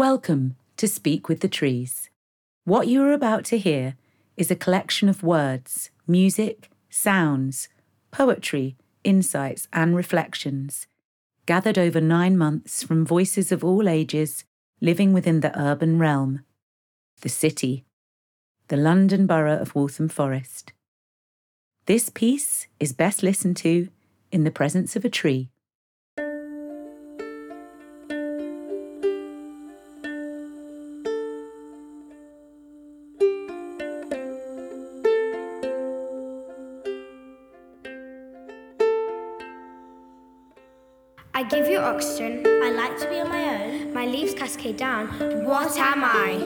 Welcome to Speak with the Trees. What you are about to hear is a collection of words, music, sounds, poetry, insights, and reflections gathered over nine months from voices of all ages living within the urban realm, the city, the London borough of Waltham Forest. This piece is best listened to in the presence of a tree. Down. What am I?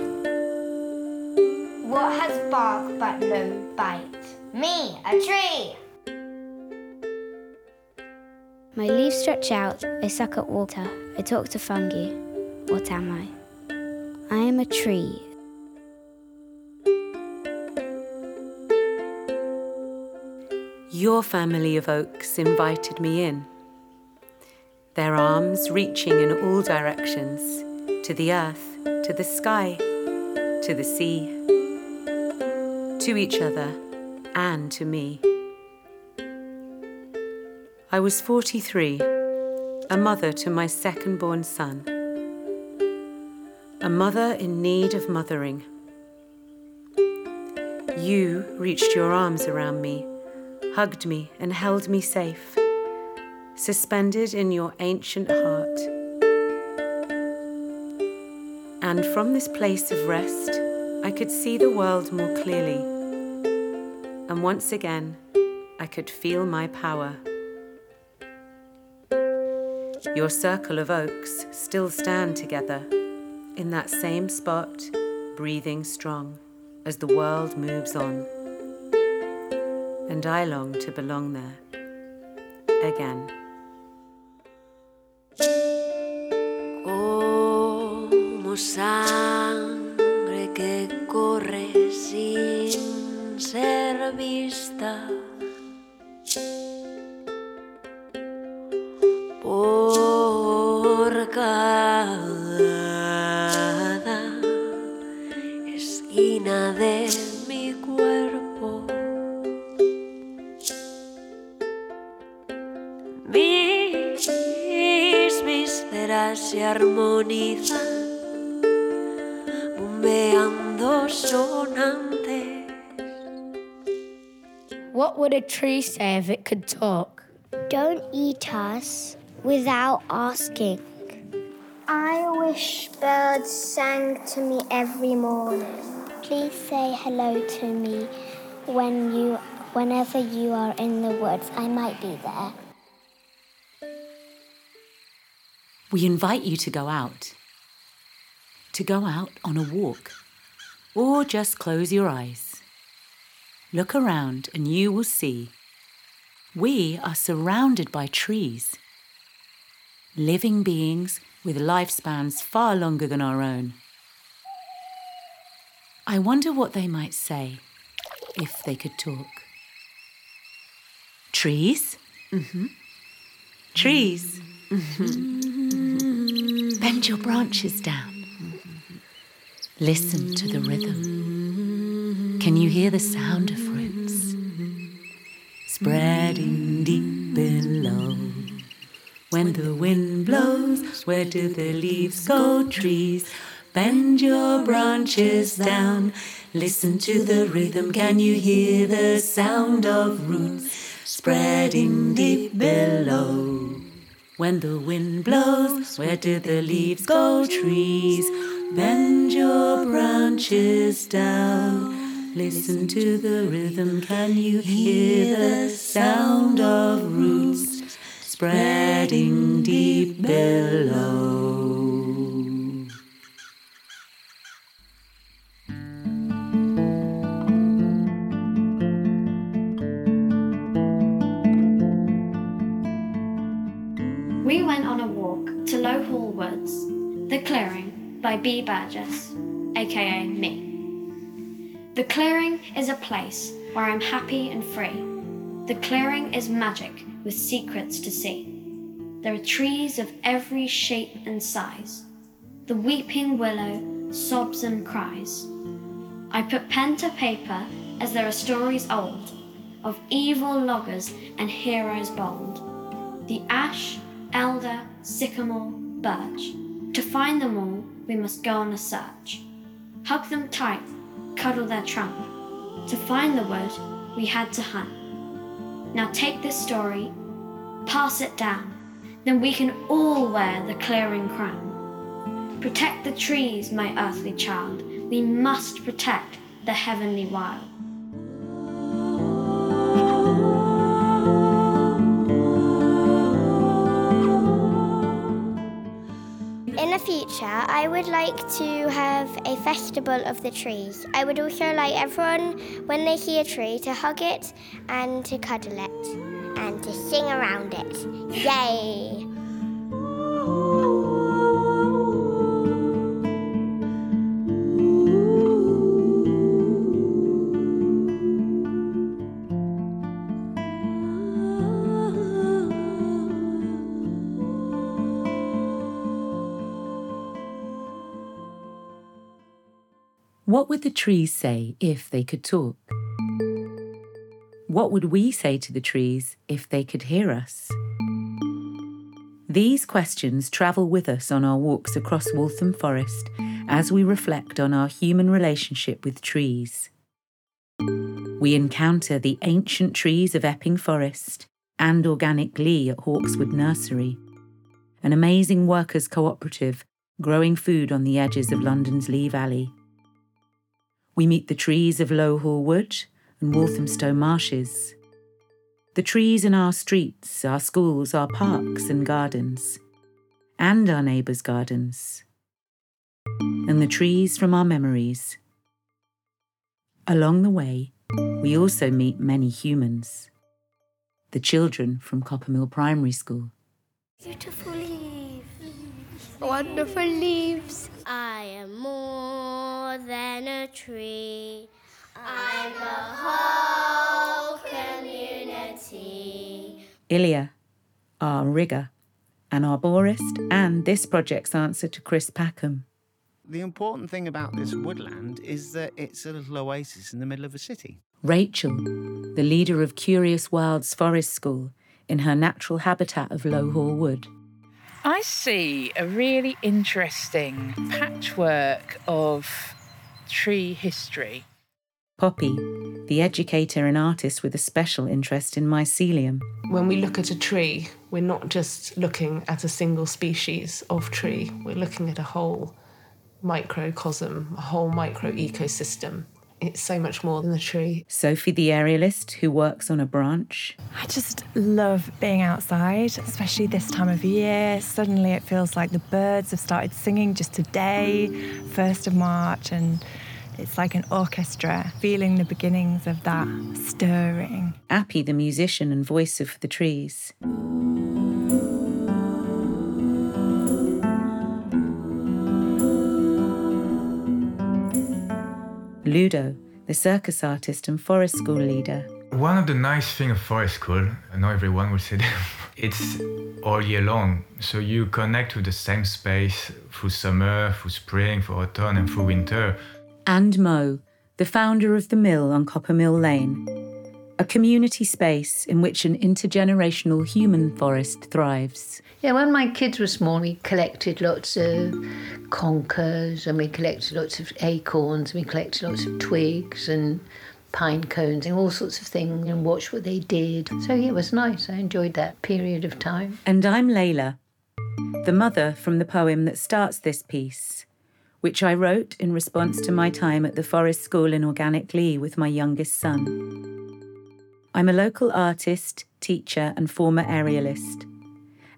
What has bark but no bite? Me, a tree. My leaves stretch out, I suck at water, I talk to fungi. What am I? I am a tree. Your family of oaks invited me in, their arms reaching in all directions to the earth, to the sky, to the sea, to each other, and to me. I was 43, a mother to my second born son, a mother in need of mothering. You reached your arms around me, hugged me, and held me safe, suspended in your ancient heart. And from this place of rest, I could see the world more clearly. And once again, I could feel my power. Your circle of oaks still stand together in that same spot, breathing strong as the world moves on. And I long to belong there again. Sangre que corre sin ser vista por cada esquina de mi cuerpo. Mis vísceras se armonizan, What would a tree say if it could talk? Don't eat us without asking. I wish birds sang to me every morning. Please say hello to me when you whenever you are in the woods. I might be there. We invite you to go out. To go out on a walk. Or just close your eyes. Look around and you will see we are surrounded by trees. Living beings with lifespans far longer than our own. I wonder what they might say if they could talk. Trees? Mm-hmm. Trees? Mm-hmm. Bend your branches down. Listen to the rhythm. Can you hear the sound of roots? Spreading deep below. When the wind blows, where do the leaves go? Trees, bend your branches down. Listen to the rhythm. Can you hear the sound of roots spreading deep below? When the wind blows, where do the leaves go? Trees, bend your branches down. Listen to the rhythm. Can you hear the sound of roots spreading deep below? B. Burgess, aka me. The clearing is a place where I'm happy and free. The clearing is magic with secrets to see. There are trees of every shape and size. The weeping willow sobs and cries. I put pen to paper as there are stories old of evil loggers and heroes bold. The ash, elder, sycamore, birch. To find them all, we must go on a search. Hug them tight, cuddle their trunk. To find the wood, we had to hunt. Now take this story, pass it down, then we can all wear the clearing crown. Protect the trees, my earthly child. We must protect the heavenly wild. I would like to have a festival of the trees. I would also like everyone, when they see a tree, to hug it and to cuddle it and to sing around it. Yay! What would the trees say if they could talk? What would we say to the trees if they could hear us? These questions travel with us on our walks across Waltham Forest as we reflect on our human relationship with trees. We encounter the ancient trees of Epping Forest and Organic Lea at Hawkswood Nursery, an amazing workers' cooperative growing food on the edges of London's Lee Valley. We meet the trees of Low Hall Wood and Walthamstow Marshes. The trees in our streets, our schools, our parks and gardens, and our neighbours' gardens. And the trees from our memories. Along the way, we also meet many humans. The children from Coppermill Primary School. Wonderful leaves. I am more than a tree. I'm a whole community. Ilya, our rigger, an arborist, and this project's answer to Chris Packham. The important thing about this woodland is that it's a little oasis in the middle of a city. Rachel, the leader of Curious Wilds Forest School, in her natural habitat of Low Hall Wood. I see a really interesting patchwork of tree history. Poppy, the educator and artist with a special interest in mycelium. When we look at a tree, we're not just looking at a single species of tree, we're looking at a whole microcosm, a whole micro ecosystem. It's so much more than a tree. Sophie, the aerialist who works on a branch. I just love being outside, especially this time of year. Suddenly it feels like the birds have started singing just today, 1st of March, and it's like an orchestra, feeling the beginnings of that stirring. Api, the musician and voice of the trees. Ludo, the circus artist and forest school leader. One of the nice things of forest school, I know everyone will say that, it's all year long. So you connect with the same space through summer, through spring, through autumn, and through winter. And Mo, the founder of the mill on Coppermill Lane, a community space in which an intergenerational human forest thrives. Yeah, when my kids were small, we collected lots of conkers and we collected lots of acorns, and we collected lots of twigs and pine cones and all sorts of things and watched what they did. So, yeah, it was nice. I enjoyed that period of time. And I'm Layla, the mother from the poem that starts this piece, which I wrote in response to my time at the forest school in Organic Lea with my youngest son. I'm a local artist, teacher, and former aerialist,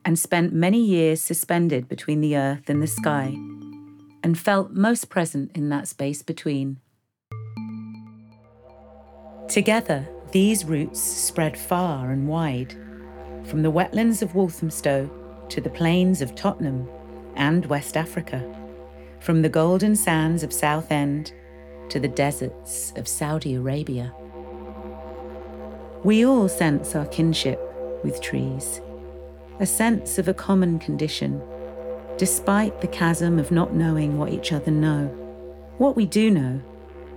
and spent many years suspended between the earth and the sky, and felt most present in that space between. Together, these roots spread far and wide, from the wetlands of Walthamstow to the plains of Tottenham and West Africa, from the golden sands of Southend to the deserts of Saudi Arabia. We all sense our kinship with trees, a sense of a common condition, despite the chasm of not knowing what each other know. What we do know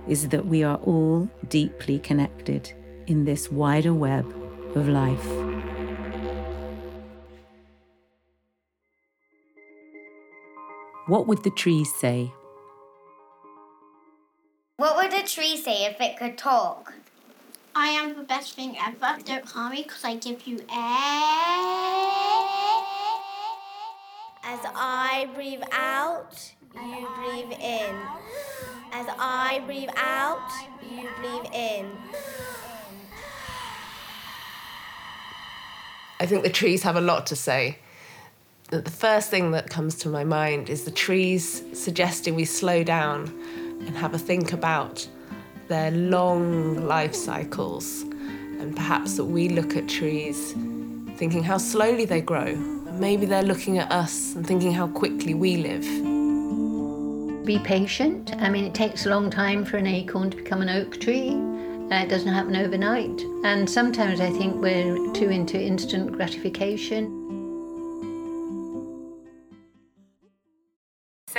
is that we are all deeply connected in this wider web of life. What would the trees say? What would a tree say if it could talk? I am the best thing ever. Don't harm me because I give you air. As I breathe out, you breathe in. As I breathe out, you breathe in. I think the trees have a lot to say. The first thing that comes to my mind is the trees suggesting we slow down and have a think about their long life cycles. And perhaps that we look at trees thinking how slowly they grow. Maybe they're looking at us and thinking how quickly we live. Be patient. I mean, it takes a long time for an acorn to become an oak tree. Uh, it doesn't happen overnight. And sometimes I think we're too into instant gratification.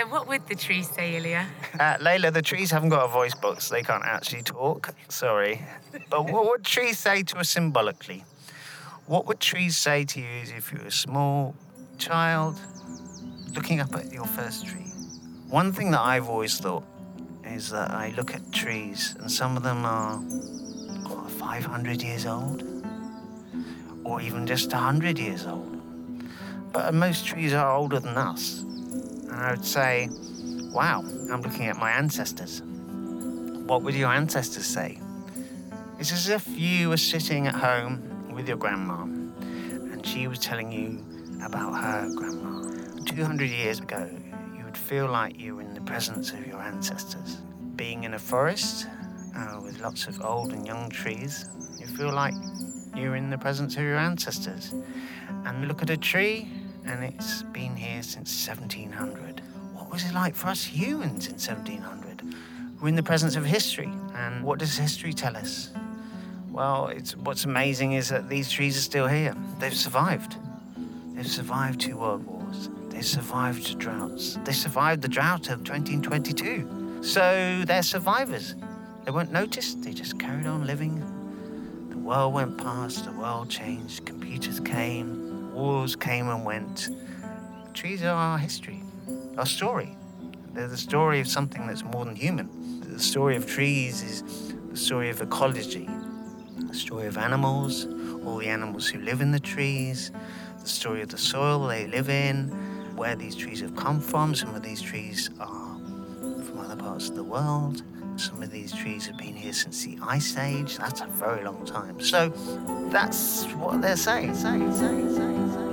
So, what would the trees say, Ilya? Uh, Layla, the trees haven't got a voice box. They can't actually talk. Sorry. But what would trees say to us symbolically? What would trees say to you if you were a small child looking up at your first tree? One thing that I've always thought is that I look at trees and some of them are what, 500 years old or even just 100 years old. But most trees are older than us. And I would say, wow, I'm looking at my ancestors. What would your ancestors say? It's as if you were sitting at home with your grandma and she was telling you about her grandma. 200 years ago, you would feel like you were in the presence of your ancestors. Being in a forest uh, with lots of old and young trees, you feel like you're in the presence of your ancestors. And look at a tree, and it's been here since 1700. What was it like for us humans in 1700? We're in the presence of history. And what does history tell us? Well, it's, what's amazing is that these trees are still here. They've survived. They've survived two world wars. They survived droughts. They survived the drought of 2022. So they're survivors. They weren't noticed. They just carried on living. The world went past. The world changed. Computers came. Wars came and went. Trees are our history, our story. They're the story of something that's more than human. The story of trees is the story of ecology, the story of animals, all the animals who live in the trees, the story of the soil they live in, where these trees have come from. Some of these trees are from other parts of the world. Some of these trees have been here since the Ice Age. That's a very long time. So that's what they're saying, saying, saying, saying, saying.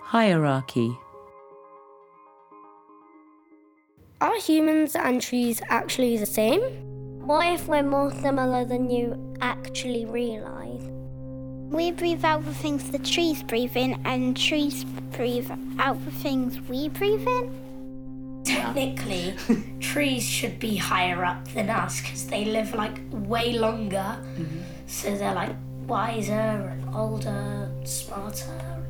Hierarchy. Are humans and trees actually the same? What if we're more similar than you actually realise? We breathe out the things the trees breathe in, and trees breathe out the things we breathe in. Technically, trees should be higher up than us because they live like way longer. Mm-hmm. So they're like wiser and older, smarter.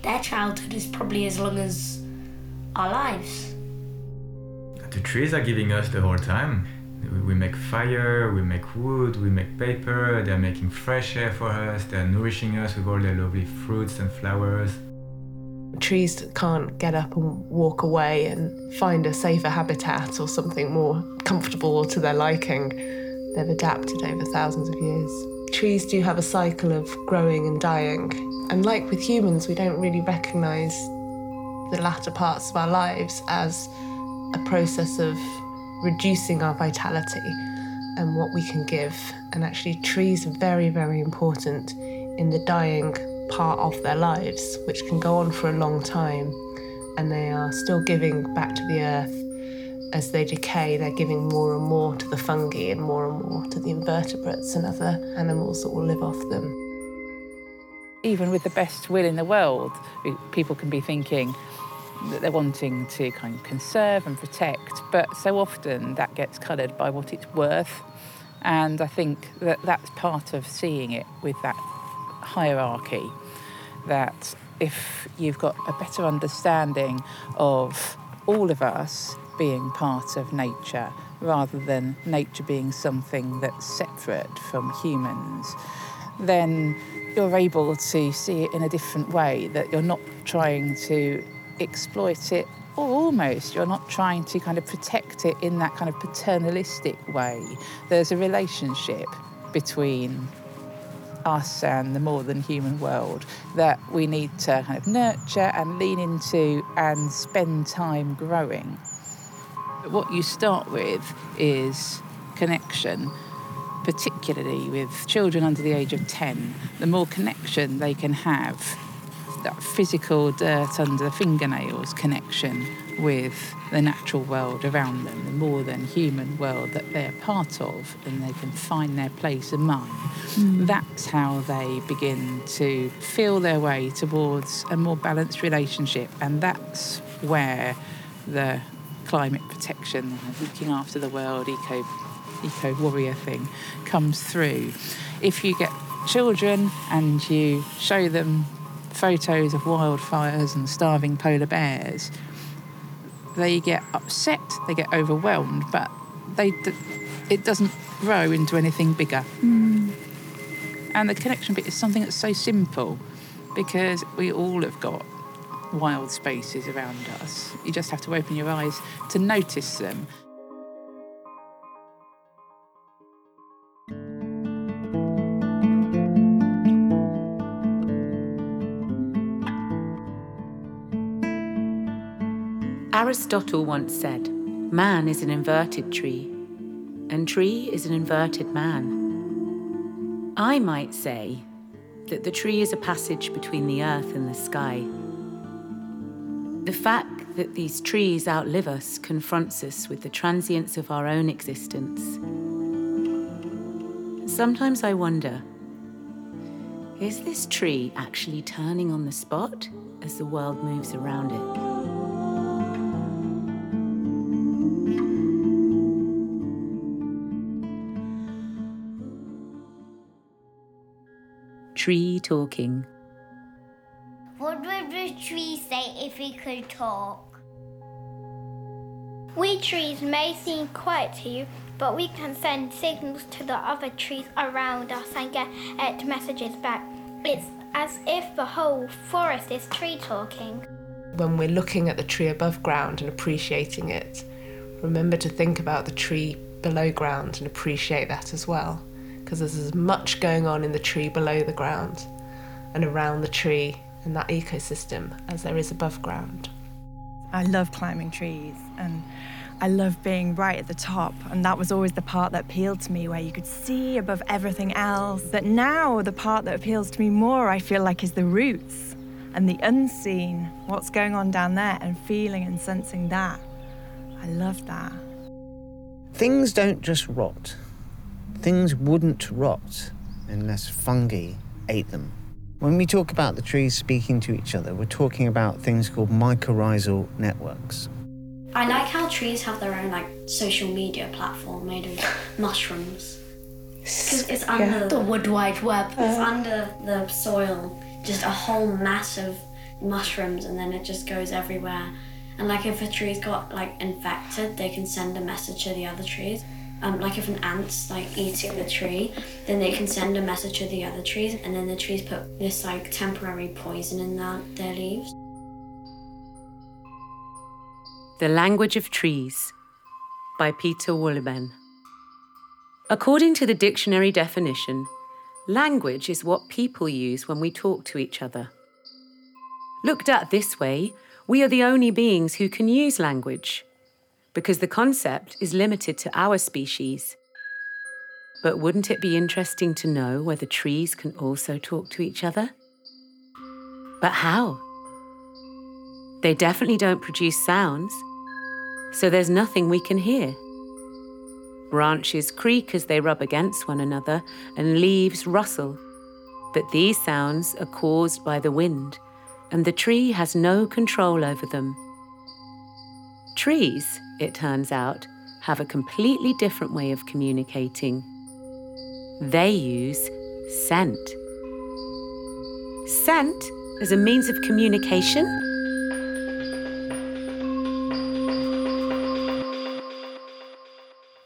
Their childhood is probably as long as our lives. The trees are giving us the whole time. We make fire, we make wood, we make paper, they're making fresh air for us, they're nourishing us with all their lovely fruits and flowers. Trees can't get up and walk away and find a safer habitat or something more comfortable to their liking. They've adapted over thousands of years. Trees do have a cycle of growing and dying. And like with humans, we don't really recognize the latter parts of our lives as a process of reducing our vitality and what we can give. And actually, trees are very, very important in the dying part of their lives, which can go on for a long time. And they are still giving back to the earth. As they decay, they're giving more and more to the fungi and more and more to the invertebrates and other animals that will live off them. Even with the best will in the world, people can be thinking, that they're wanting to kind of conserve and protect, but so often that gets coloured by what it's worth. And I think that that's part of seeing it with that hierarchy. That if you've got a better understanding of all of us being part of nature rather than nature being something that's separate from humans, then you're able to see it in a different way, that you're not trying to exploit it, or almost you're not trying to kind of protect it in that kind of paternalistic way. There's a relationship between us and the more than human world that we need to kind of nurture and lean into and spend time growing. What you start with is connection particularly with children under the age of 10, the more connection they can have, that physical dirt under the fingernails connection with the natural world around them, the more than human world that they're part of, and they can find their place among. Mm. That's how they begin to feel their way towards a more balanced relationship, and that's where the climate protection, looking after the world, eco eco warrior thing comes through. If you get children and you show them photos of wildfires and starving polar bears, they get upset, they get overwhelmed, but they it doesn't grow into anything bigger. Mm. And the connection bit is something that's so simple because we all have got wild spaces around us. You just have to open your eyes to notice them. Aristotle once said, Man is an inverted tree, and tree is an inverted man. I might say that the tree is a passage between the earth and the sky. The fact that these trees outlive us confronts us with the transience of our own existence. Sometimes I wonder is this tree actually turning on the spot as the world moves around it? Tree talking. What would the tree say if it could talk? We trees may seem quiet to you, but we can send signals to the other trees around us and get messages back. It's as if the whole forest is tree talking. When we're looking at the tree above ground and appreciating it, remember to think about the tree below ground and appreciate that as well because there's as much going on in the tree below the ground and around the tree and that ecosystem as there is above ground. I love climbing trees and I love being right at the top. And that was always the part that appealed to me, where you could see above everything else. But now, the part that appeals to me more, I feel like, is the roots and the unseen, what's going on down there, and feeling and sensing that. I love that. Things don't just rot, things wouldn't rot unless fungi ate them. When we talk about the trees speaking to each other, we're talking about things called mycorrhizal networks. I like how trees have their own like social media platform made of mushrooms. Because it's under yeah. the wood wide web. It's uh-huh. under the soil, just a whole mass of mushrooms, and then it just goes everywhere. And like if a tree's got like infected, they can send a message to the other trees um, like if an ant's like eating the tree, then they can send a message to the other trees, and then the trees put this like temporary poison in their, their leaves. The Language of Trees by Peter Wohlleben. According to the dictionary definition, language is what people use when we talk to each other. Looked at this way, we are the only beings who can use language because the concept is limited to our species. But wouldn't it be interesting to know whether trees can also talk to each other? But how? They definitely don't produce sounds, so there's nothing we can hear. Branches creak as they rub against one another, and leaves rustle. But these sounds are caused by the wind, and the tree has no control over them. Trees, it turns out, have a completely different way of communicating. They use scent. Scent as a means of communication?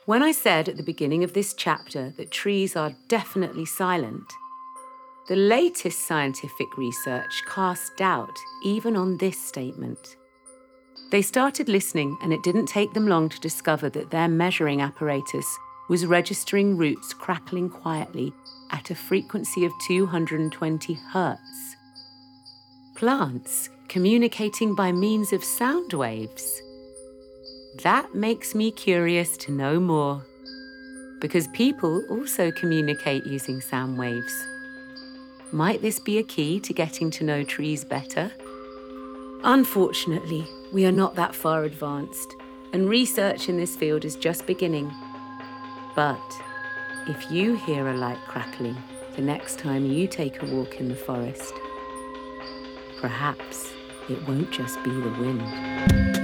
When I said at the beginning of this chapter that trees are definitely silent, the latest scientific research casts doubt even on this statement. They started listening, and it didn't take them long to discover that their measuring apparatus was registering roots crackling quietly at a frequency of 220 hertz. Plants communicating by means of sound waves. That makes me curious to know more. Because people also communicate using sound waves. Might this be a key to getting to know trees better? Unfortunately, we are not that far advanced, and research in this field is just beginning. But if you hear a light crackling the next time you take a walk in the forest, perhaps it won't just be the wind.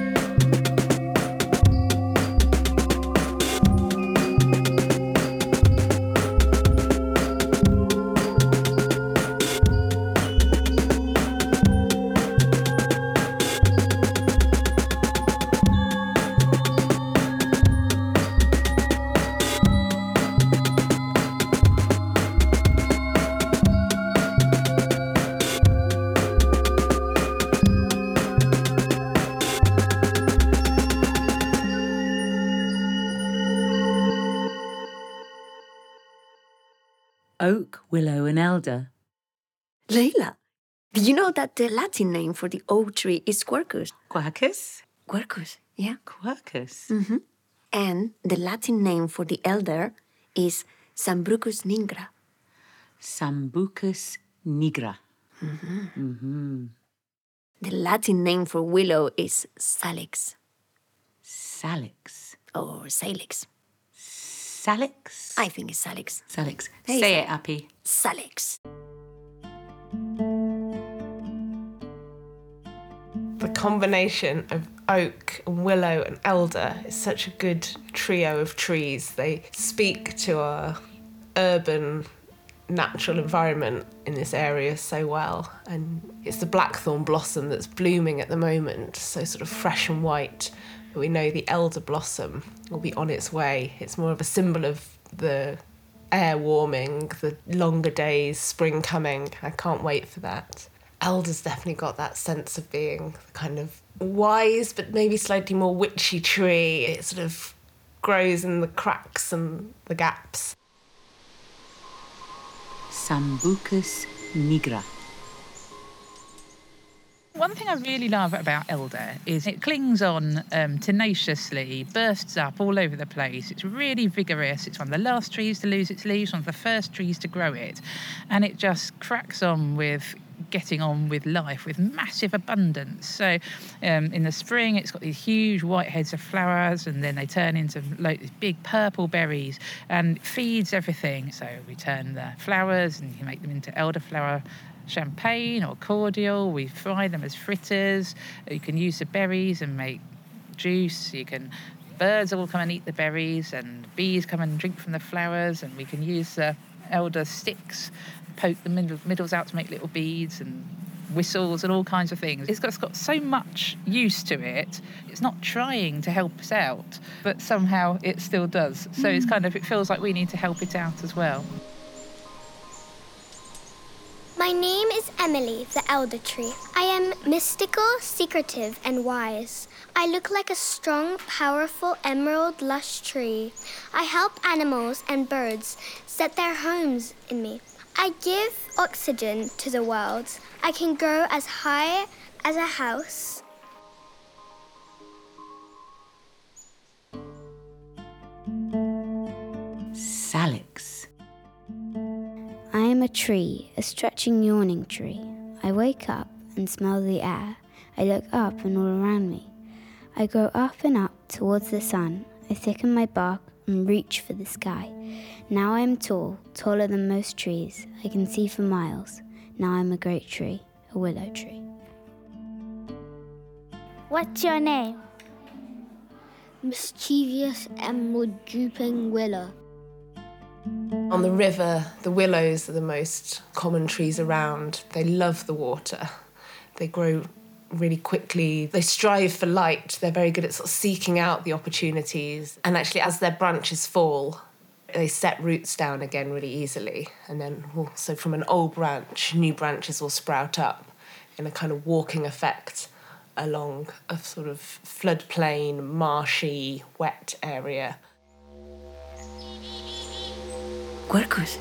Oak, willow, and elder. Layla, do you know that the Latin name for the oak tree is Quercus? Quercus? Quercus, yeah. Quercus. Mm-hmm. And the Latin name for the elder is Sambucus nigra. Sambucus nigra. Mm-hmm. Mm-hmm. The Latin name for willow is Salix. Salix. Or Salix. Salix? I think it's Salix. Salix. Hey, Say Sal- it, Api. Salix. The combination of oak, and willow, and elder is such a good trio of trees. They speak to our urban natural environment in this area so well. And it's the blackthorn blossom that's blooming at the moment, so sort of fresh and white. We know the elder blossom will be on its way. It's more of a symbol of the air warming, the longer days, spring coming. I can't wait for that. Elder's definitely got that sense of being kind of wise, but maybe slightly more witchy tree. It sort of grows in the cracks and the gaps. Sambucus nigra. One thing I really love about elder is it clings on um, tenaciously, bursts up all over the place. It's really vigorous. It's one of the last trees to lose its leaves, one of the first trees to grow it. And it just cracks on with getting on with life with massive abundance. So um, in the spring, it's got these huge white heads of flowers, and then they turn into like these big purple berries and feeds everything. So we turn the flowers and you make them into elderflower champagne or cordial. We fry them as fritters. You can use the berries and make juice. You can birds will come and eat the berries, and bees come and drink from the flowers. And we can use the elder sticks, poke the middles out to make little beads and whistles and all kinds of things. It's got, it's got so much use to it. It's not trying to help us out, but somehow it still does. So it's mm. kind of it feels like we need to help it out as well. My name is Emily, the elder tree. I am mystical, secretive, and wise. I look like a strong, powerful, emerald lush tree. I help animals and birds set their homes in me. I give oxygen to the world. I can grow as high as a house. I am a tree, a stretching, yawning tree. I wake up and smell the air. I look up and all around me. I grow up and up towards the sun. I thicken my bark and reach for the sky. Now I am tall, taller than most trees. I can see for miles. Now I'm a great tree, a willow tree. What's your name? mischievous emerald drooping willow. On the river, the willows are the most common trees around. They love the water. They grow really quickly. They strive for light. They're very good at sort of seeking out the opportunities. And actually, as their branches fall, they set roots down again really easily. And then, so from an old branch, new branches will sprout up in a kind of walking effect along a sort of floodplain, marshy, wet area. Quercus.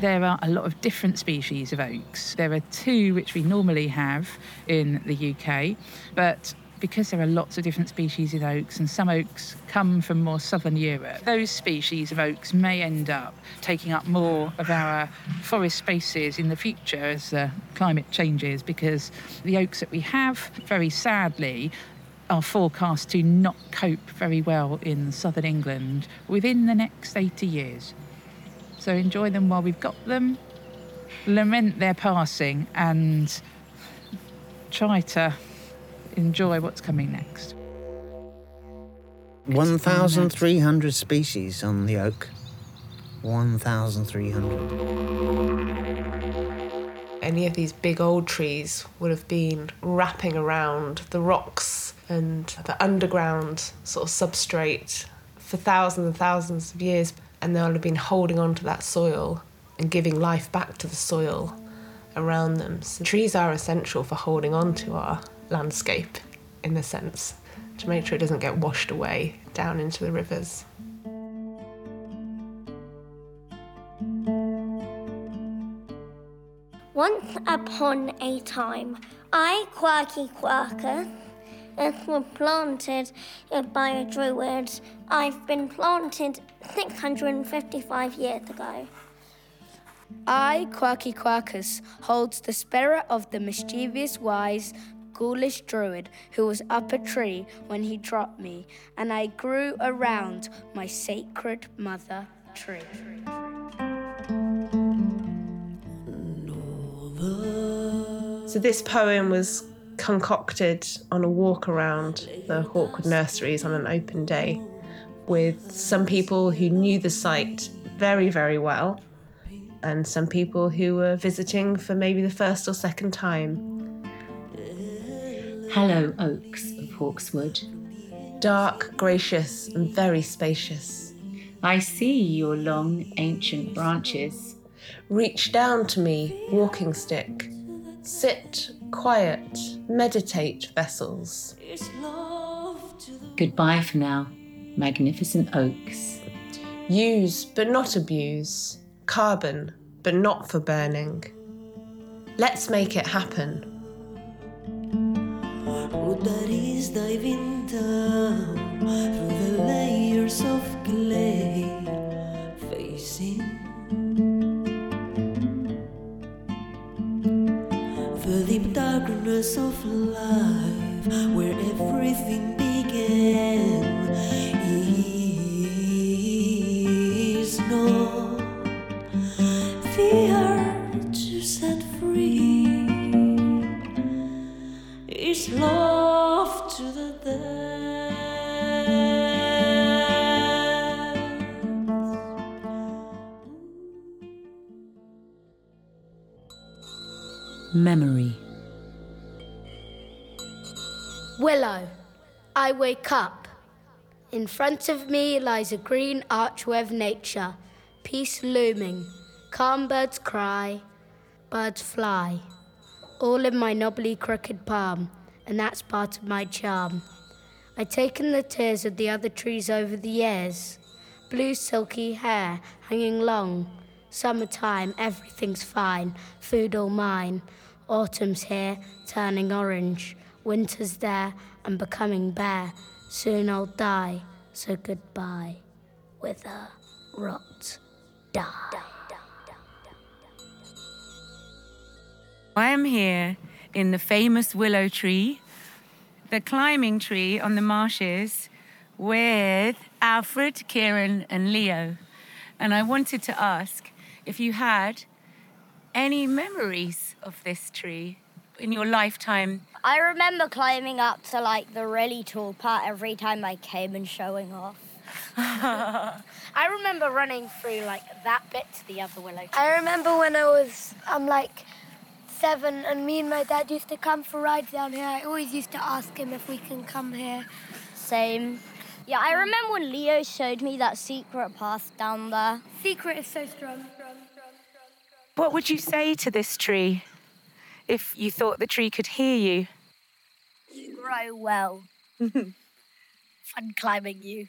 There are a lot of different species of oaks. There are two which we normally have in the UK, but because there are lots of different species of oaks and some oaks come from more southern Europe, those species of oaks may end up taking up more of our forest spaces in the future as the climate changes because the oaks that we have, very sadly, are forecast to not cope very well in southern England within the next 80 years. So enjoy them while we've got them, lament their passing, and try to enjoy what's coming next. 1,300 species on the oak. 1,300. Any of these big old trees would have been wrapping around the rocks and the underground sort of substrate for thousands and thousands of years, and they'll have been holding on to that soil and giving life back to the soil around them. So trees are essential for holding on to our landscape, in a sense, to make sure it doesn't get washed away down into the rivers. Once upon a time, I, Quirky Quirker, was planted by a druid. I've been planted 655 years ago. I, Quirky Quirkus, holds the spirit of the mischievous, wise, ghoulish druid who was up a tree when he dropped me, and I grew around my sacred mother tree. So, this poem was concocted on a walk around the Hawkwood nurseries on an open day with some people who knew the site very, very well, and some people who were visiting for maybe the first or second time. Hello, oaks of Hawkswood. Dark, gracious, and very spacious. I see your long, ancient branches. Reach down to me, walking stick. Sit, quiet, meditate, vessels. Goodbye for now, magnificent oaks. Use, but not abuse. Carbon, but not for burning. Let's make it happen. Rotaries diving down through the layers of clay, of life, In front of me lies a green archway of nature, peace looming, calm birds cry, birds fly, all in my knobbly crooked palm, and that's part of my charm. I take taken the tears of the other trees over the years, blue silky hair hanging long. Summertime, everything's fine, food all mine. Autumn's here, turning orange. Winter's there, I'm becoming bare. Soon I'll die, so goodbye. Wither, rot, die. I am here in the famous willow tree, the climbing tree on the marshes, with Alfred, Kieran, and Leo. And I wanted to ask if you had any memories of this tree in your lifetime I remember climbing up to like the really tall part every time I came and showing off. I remember running through like that bit to the other willow tree. I remember when I was um like seven and me and my dad used to come for rides down here. I always used to ask him if we can come here. Same. Yeah, I remember when Leo showed me that secret path down there. Secret is so strong. What would you say to this tree if you thought the tree could hear you? Grow well. Fun climbing you.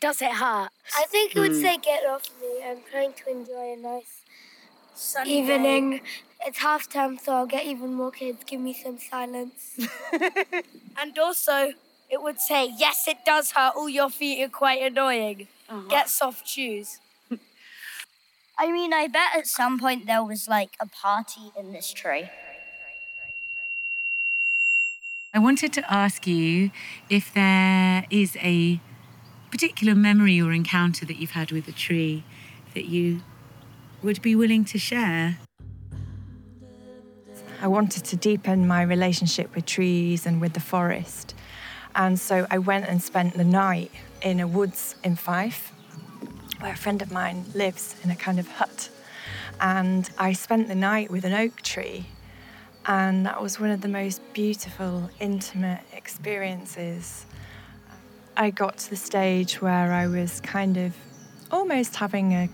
Does it hurt? I think it would Hmm. say get off me. I'm trying to enjoy a nice Sunny evening. day. It's half term, so I'll get even more kids. Give me some silence. And also, it would say, yes, it does hurt. All your feet are quite annoying. Get soft shoes. I mean, I bet at some point there was like a party in this tree. I wanted to ask you if there is a particular memory or encounter that you've had with a tree that you would be willing to share. I wanted to deepen my relationship with trees and with the forest. And so I went and spent the night in a woods in Fife, where a friend of mine lives in a kind of hut. And I spent the night with an oak tree. And that was one of the most beautiful, intimate experiences. I got to the stage where I was kind of almost having a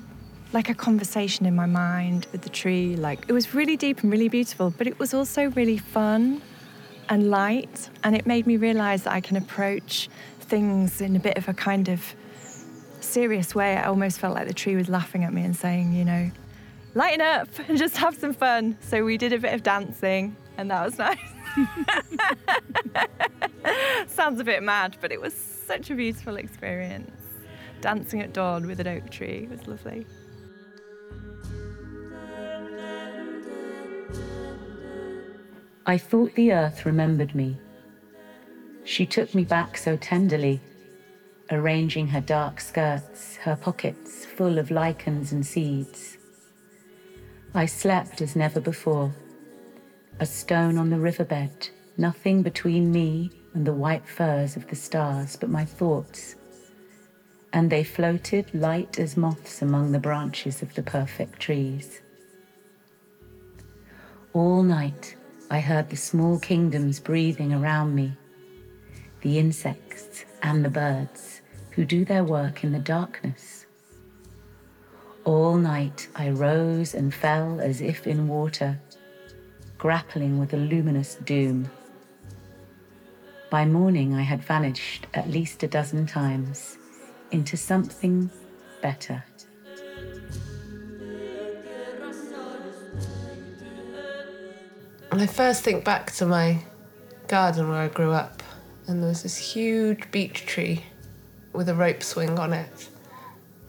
like a conversation in my mind with the tree. Like it was really deep and really beautiful, but it was also really fun and light. And it made me realize that I can approach things in a bit of a kind of serious way. I almost felt like the tree was laughing at me and saying, you know, lighten up and just have some fun. So we did a bit of dancing, and that was nice. Sounds a bit mad, but it was such a beautiful experience. Dancing at dawn with an oak tree was lovely. I thought the earth remembered me. She took me back so tenderly, arranging her dark skirts, her pockets full of lichens and seeds. I slept as never before, a stone on the riverbed, nothing between me and the white furs of the stars but my thoughts. And they floated light as moths among the branches of the perfect trees. All night, I heard the small kingdoms breathing around me the insects and the birds who do their work in the darkness. All night, I rose and fell as if in water, grappling with a luminous doom. By morning, I had vanished at least a dozen times into something better. And I first think back to my garden where I grew up, and there was this huge beech tree with a rope swing on it.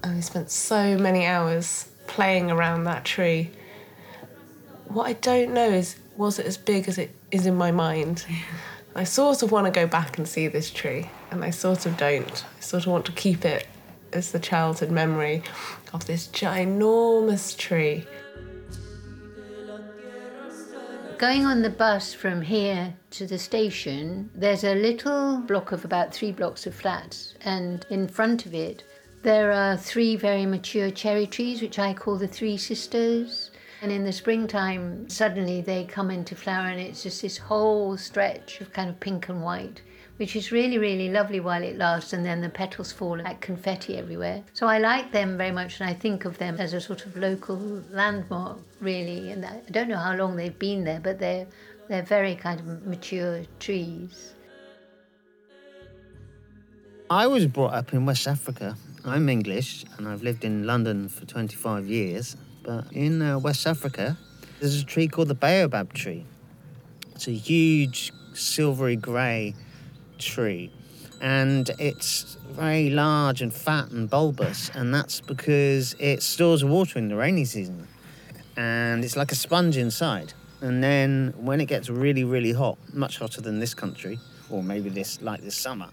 And we spent so many hours playing around that tree. What I don't know is, was it as big as it is in my mind? I sort of want to go back and see this tree, and I sort of don't. I sort of want to keep it as the childhood memory of this ginormous tree. Going on the bus from here to the station, there's a little block of about three blocks of flats, and in front of it, there are three very mature cherry trees, which I call the Three Sisters. And in the springtime, suddenly they come into flower, and it's just this whole stretch of kind of pink and white, which is really, really lovely while it lasts, and then the petals fall like confetti everywhere. So I like them very much, and I think of them as a sort of local landmark, really. And I don't know how long they've been there, but they're they're very kind of mature trees. I was brought up in West Africa. I'm English and I've lived in London for 25 years. But in uh, West Africa, there's a tree called the baobab tree. It's a huge silvery grey tree and it's very large and fat and bulbous, and that's because it stores water in the rainy season. And it's like a sponge inside. And then when it gets really, really hot, much hotter than this country, or maybe this like this summer,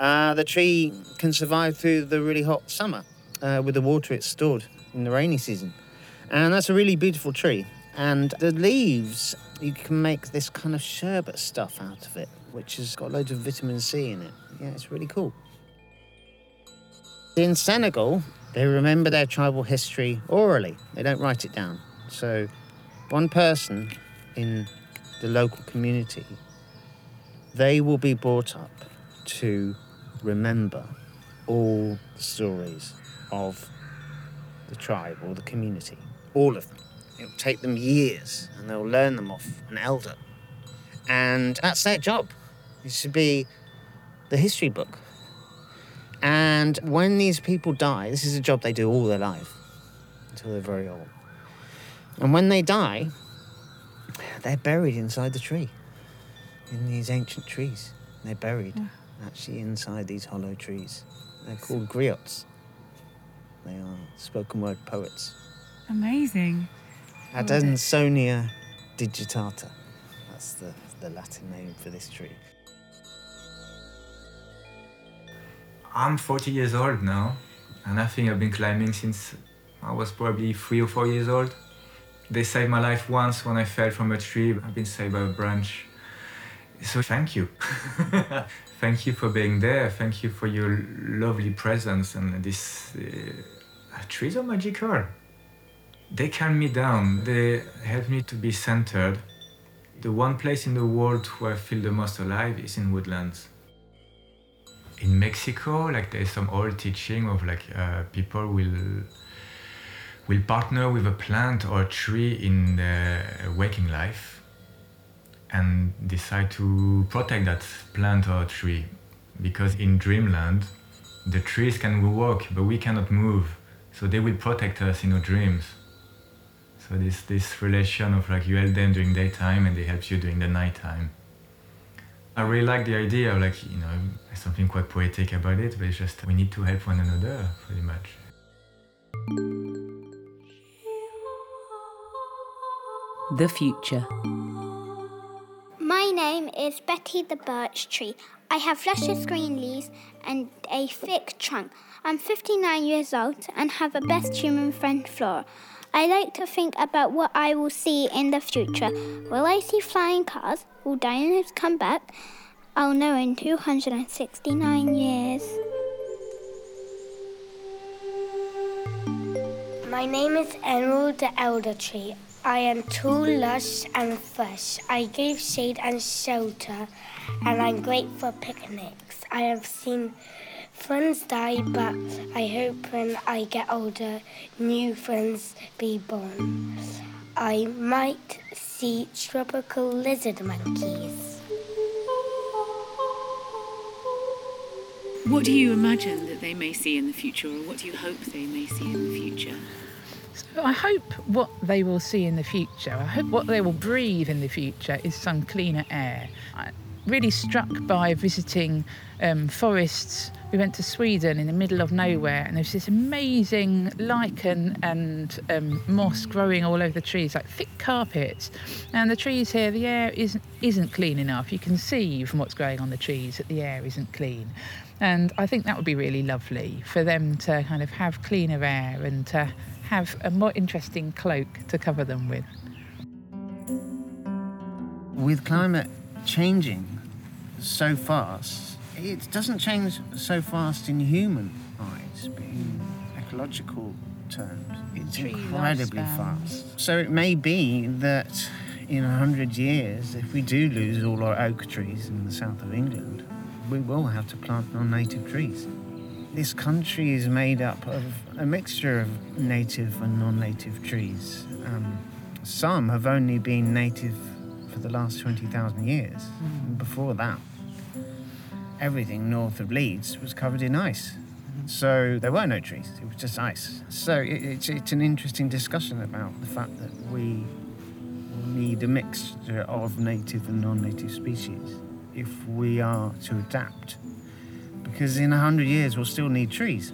uh, the tree can survive through the really hot summer uh, with the water it's stored in the rainy season. And that's a really beautiful tree. And the leaves, you can make this kind of sherbet stuff out of it, which has got loads of vitamin C in it. Yeah, it's really cool. In Senegal, they remember their tribal history orally, they don't write it down. So, one person in the local community, they will be brought up to remember all the stories of the tribe or the community, all of them. It'll take them years and they'll learn them off an elder. And that's their job. It should be the history book. And when these people die, this is a job they do all their life until they're very old. And when they die, they're buried inside the tree, in these ancient trees. They're buried actually inside these hollow trees. They're called griots. They are spoken word poets. Amazing. Adansonia digitata. That's the, the Latin name for this tree. I'm 40 years old now, and I think I've been climbing since I was probably three or four years old. They saved my life once when I fell from a tree. I've been saved by a branch. So thank you. thank you for being there. Thank you for your lovely presence. And this uh, trees are magical. They calm me down. They help me to be centered. The one place in the world where I feel the most alive is in woodlands in Mexico, like there's some old teaching of like uh, people will will partner with a plant or a tree in their waking life and decide to protect that plant or tree because in dreamland the trees can walk but we cannot move so they will protect us in our dreams so this this relation of like you help them during daytime and they help you during the nighttime I really like the idea of like, you know, something quite poetic about it, but it's just we need to help one another pretty much. The future. My name is Betty the Birch Tree. I have luscious green leaves and a thick trunk. I'm 59 years old and have a best human friend, Flora. I like to think about what I will see in the future. Will I see flying cars? Will dinosaurs come back? I'll know in 269 years. My name is Emerald the Elder Tree. I am too lush, and fresh. I give shade and shelter, and I'm great for picnics. I have seen friends die, but I hope when I get older, new friends be born. I might see tropical lizard monkeys. What do you imagine that they may see in the future, or what do you hope they may see in the future? So I hope what they will see in the future, I hope what they will breathe in the future is some cleaner air. I'm really struck by visiting um, forests. We went to Sweden in the middle of nowhere, and there's this amazing lichen and um, moss growing all over the trees, like thick carpets. And the trees here, the air isn't isn't clean enough. You can see from what's growing on the trees that the air isn't clean. And I think that would be really lovely for them to kind of have cleaner air and to have a more interesting cloak to cover them with. With climate changing so fast, it doesn't change so fast in human eyes, but in ecological terms, it's Tree incredibly fast. So it may be that in a hundred years, if we do lose all our oak trees in the south of England, we will have to plant non-native trees. This country is made up of a mixture of native and non-native trees. Um, some have only been native for the last 20,000 years. Before that, everything north of Leeds was covered in ice. So there were no trees, it was just ice. So it, it's, it's an interesting discussion about the fact that we need a mixture of native and non native species if we are to adapt. Because in a hundred years, we'll still need trees.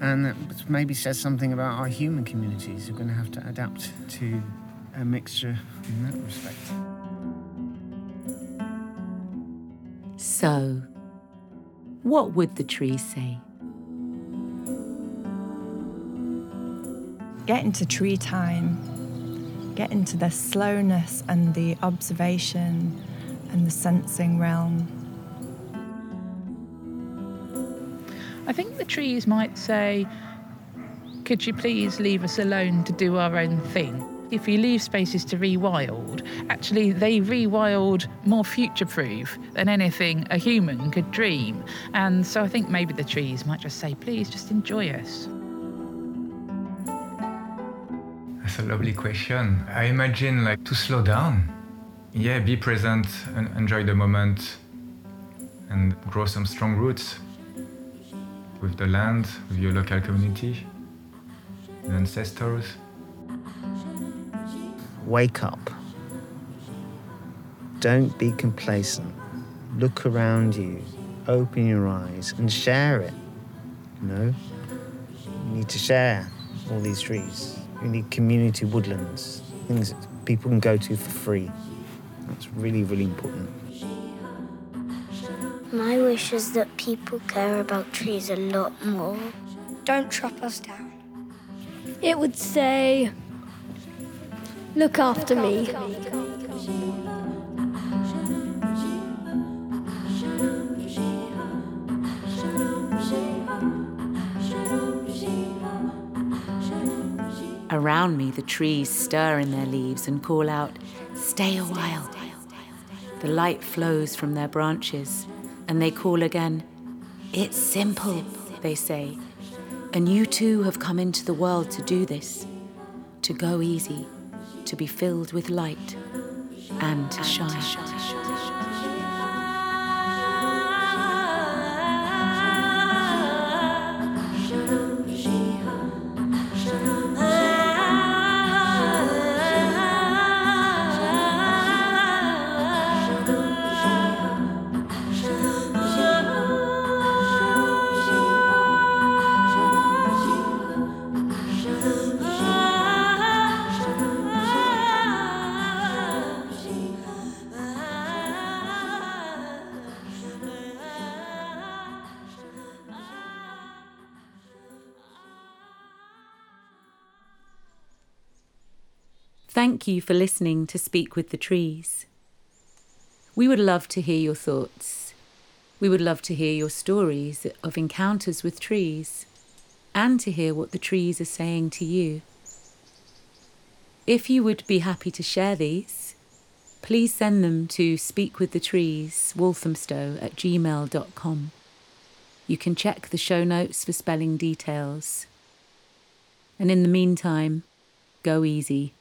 And that maybe says something about our human communities who are going to have to adapt to a mixture in that respect. So, what would the tree say? Get into tree time. get into the slowness and the observation and the sensing realm. I think the trees might say, Could you please leave us alone to do our own thing? If you leave spaces to rewild, actually, they rewild more future proof than anything a human could dream. And so I think maybe the trees might just say, Please just enjoy us. That's a lovely question. I imagine like to slow down. Yeah, be present and enjoy the moment and grow some strong roots with the land, with your local community, and ancestors. Wake up. Don't be complacent. Look around you, open your eyes, and share it. You know, you need to share all these trees. You need community woodlands, things that people can go to for free. That's really, really important. My wish is that people care about trees a lot more. Don't chop us down. It would say, Look after me. Around me, the trees stir in their leaves and call out, Stay a while. The light flows from their branches, and they call again, It's simple, they say. And you too have come into the world to do this, to go easy, to be filled with light, and to shine. You for listening to Speak with the Trees. We would love to hear your thoughts. We would love to hear your stories of encounters with trees and to hear what the trees are saying to you. If you would be happy to share these, please send them to speakwiththetrees, walthamstow at gmail.com. You can check the show notes for spelling details. And in the meantime, go easy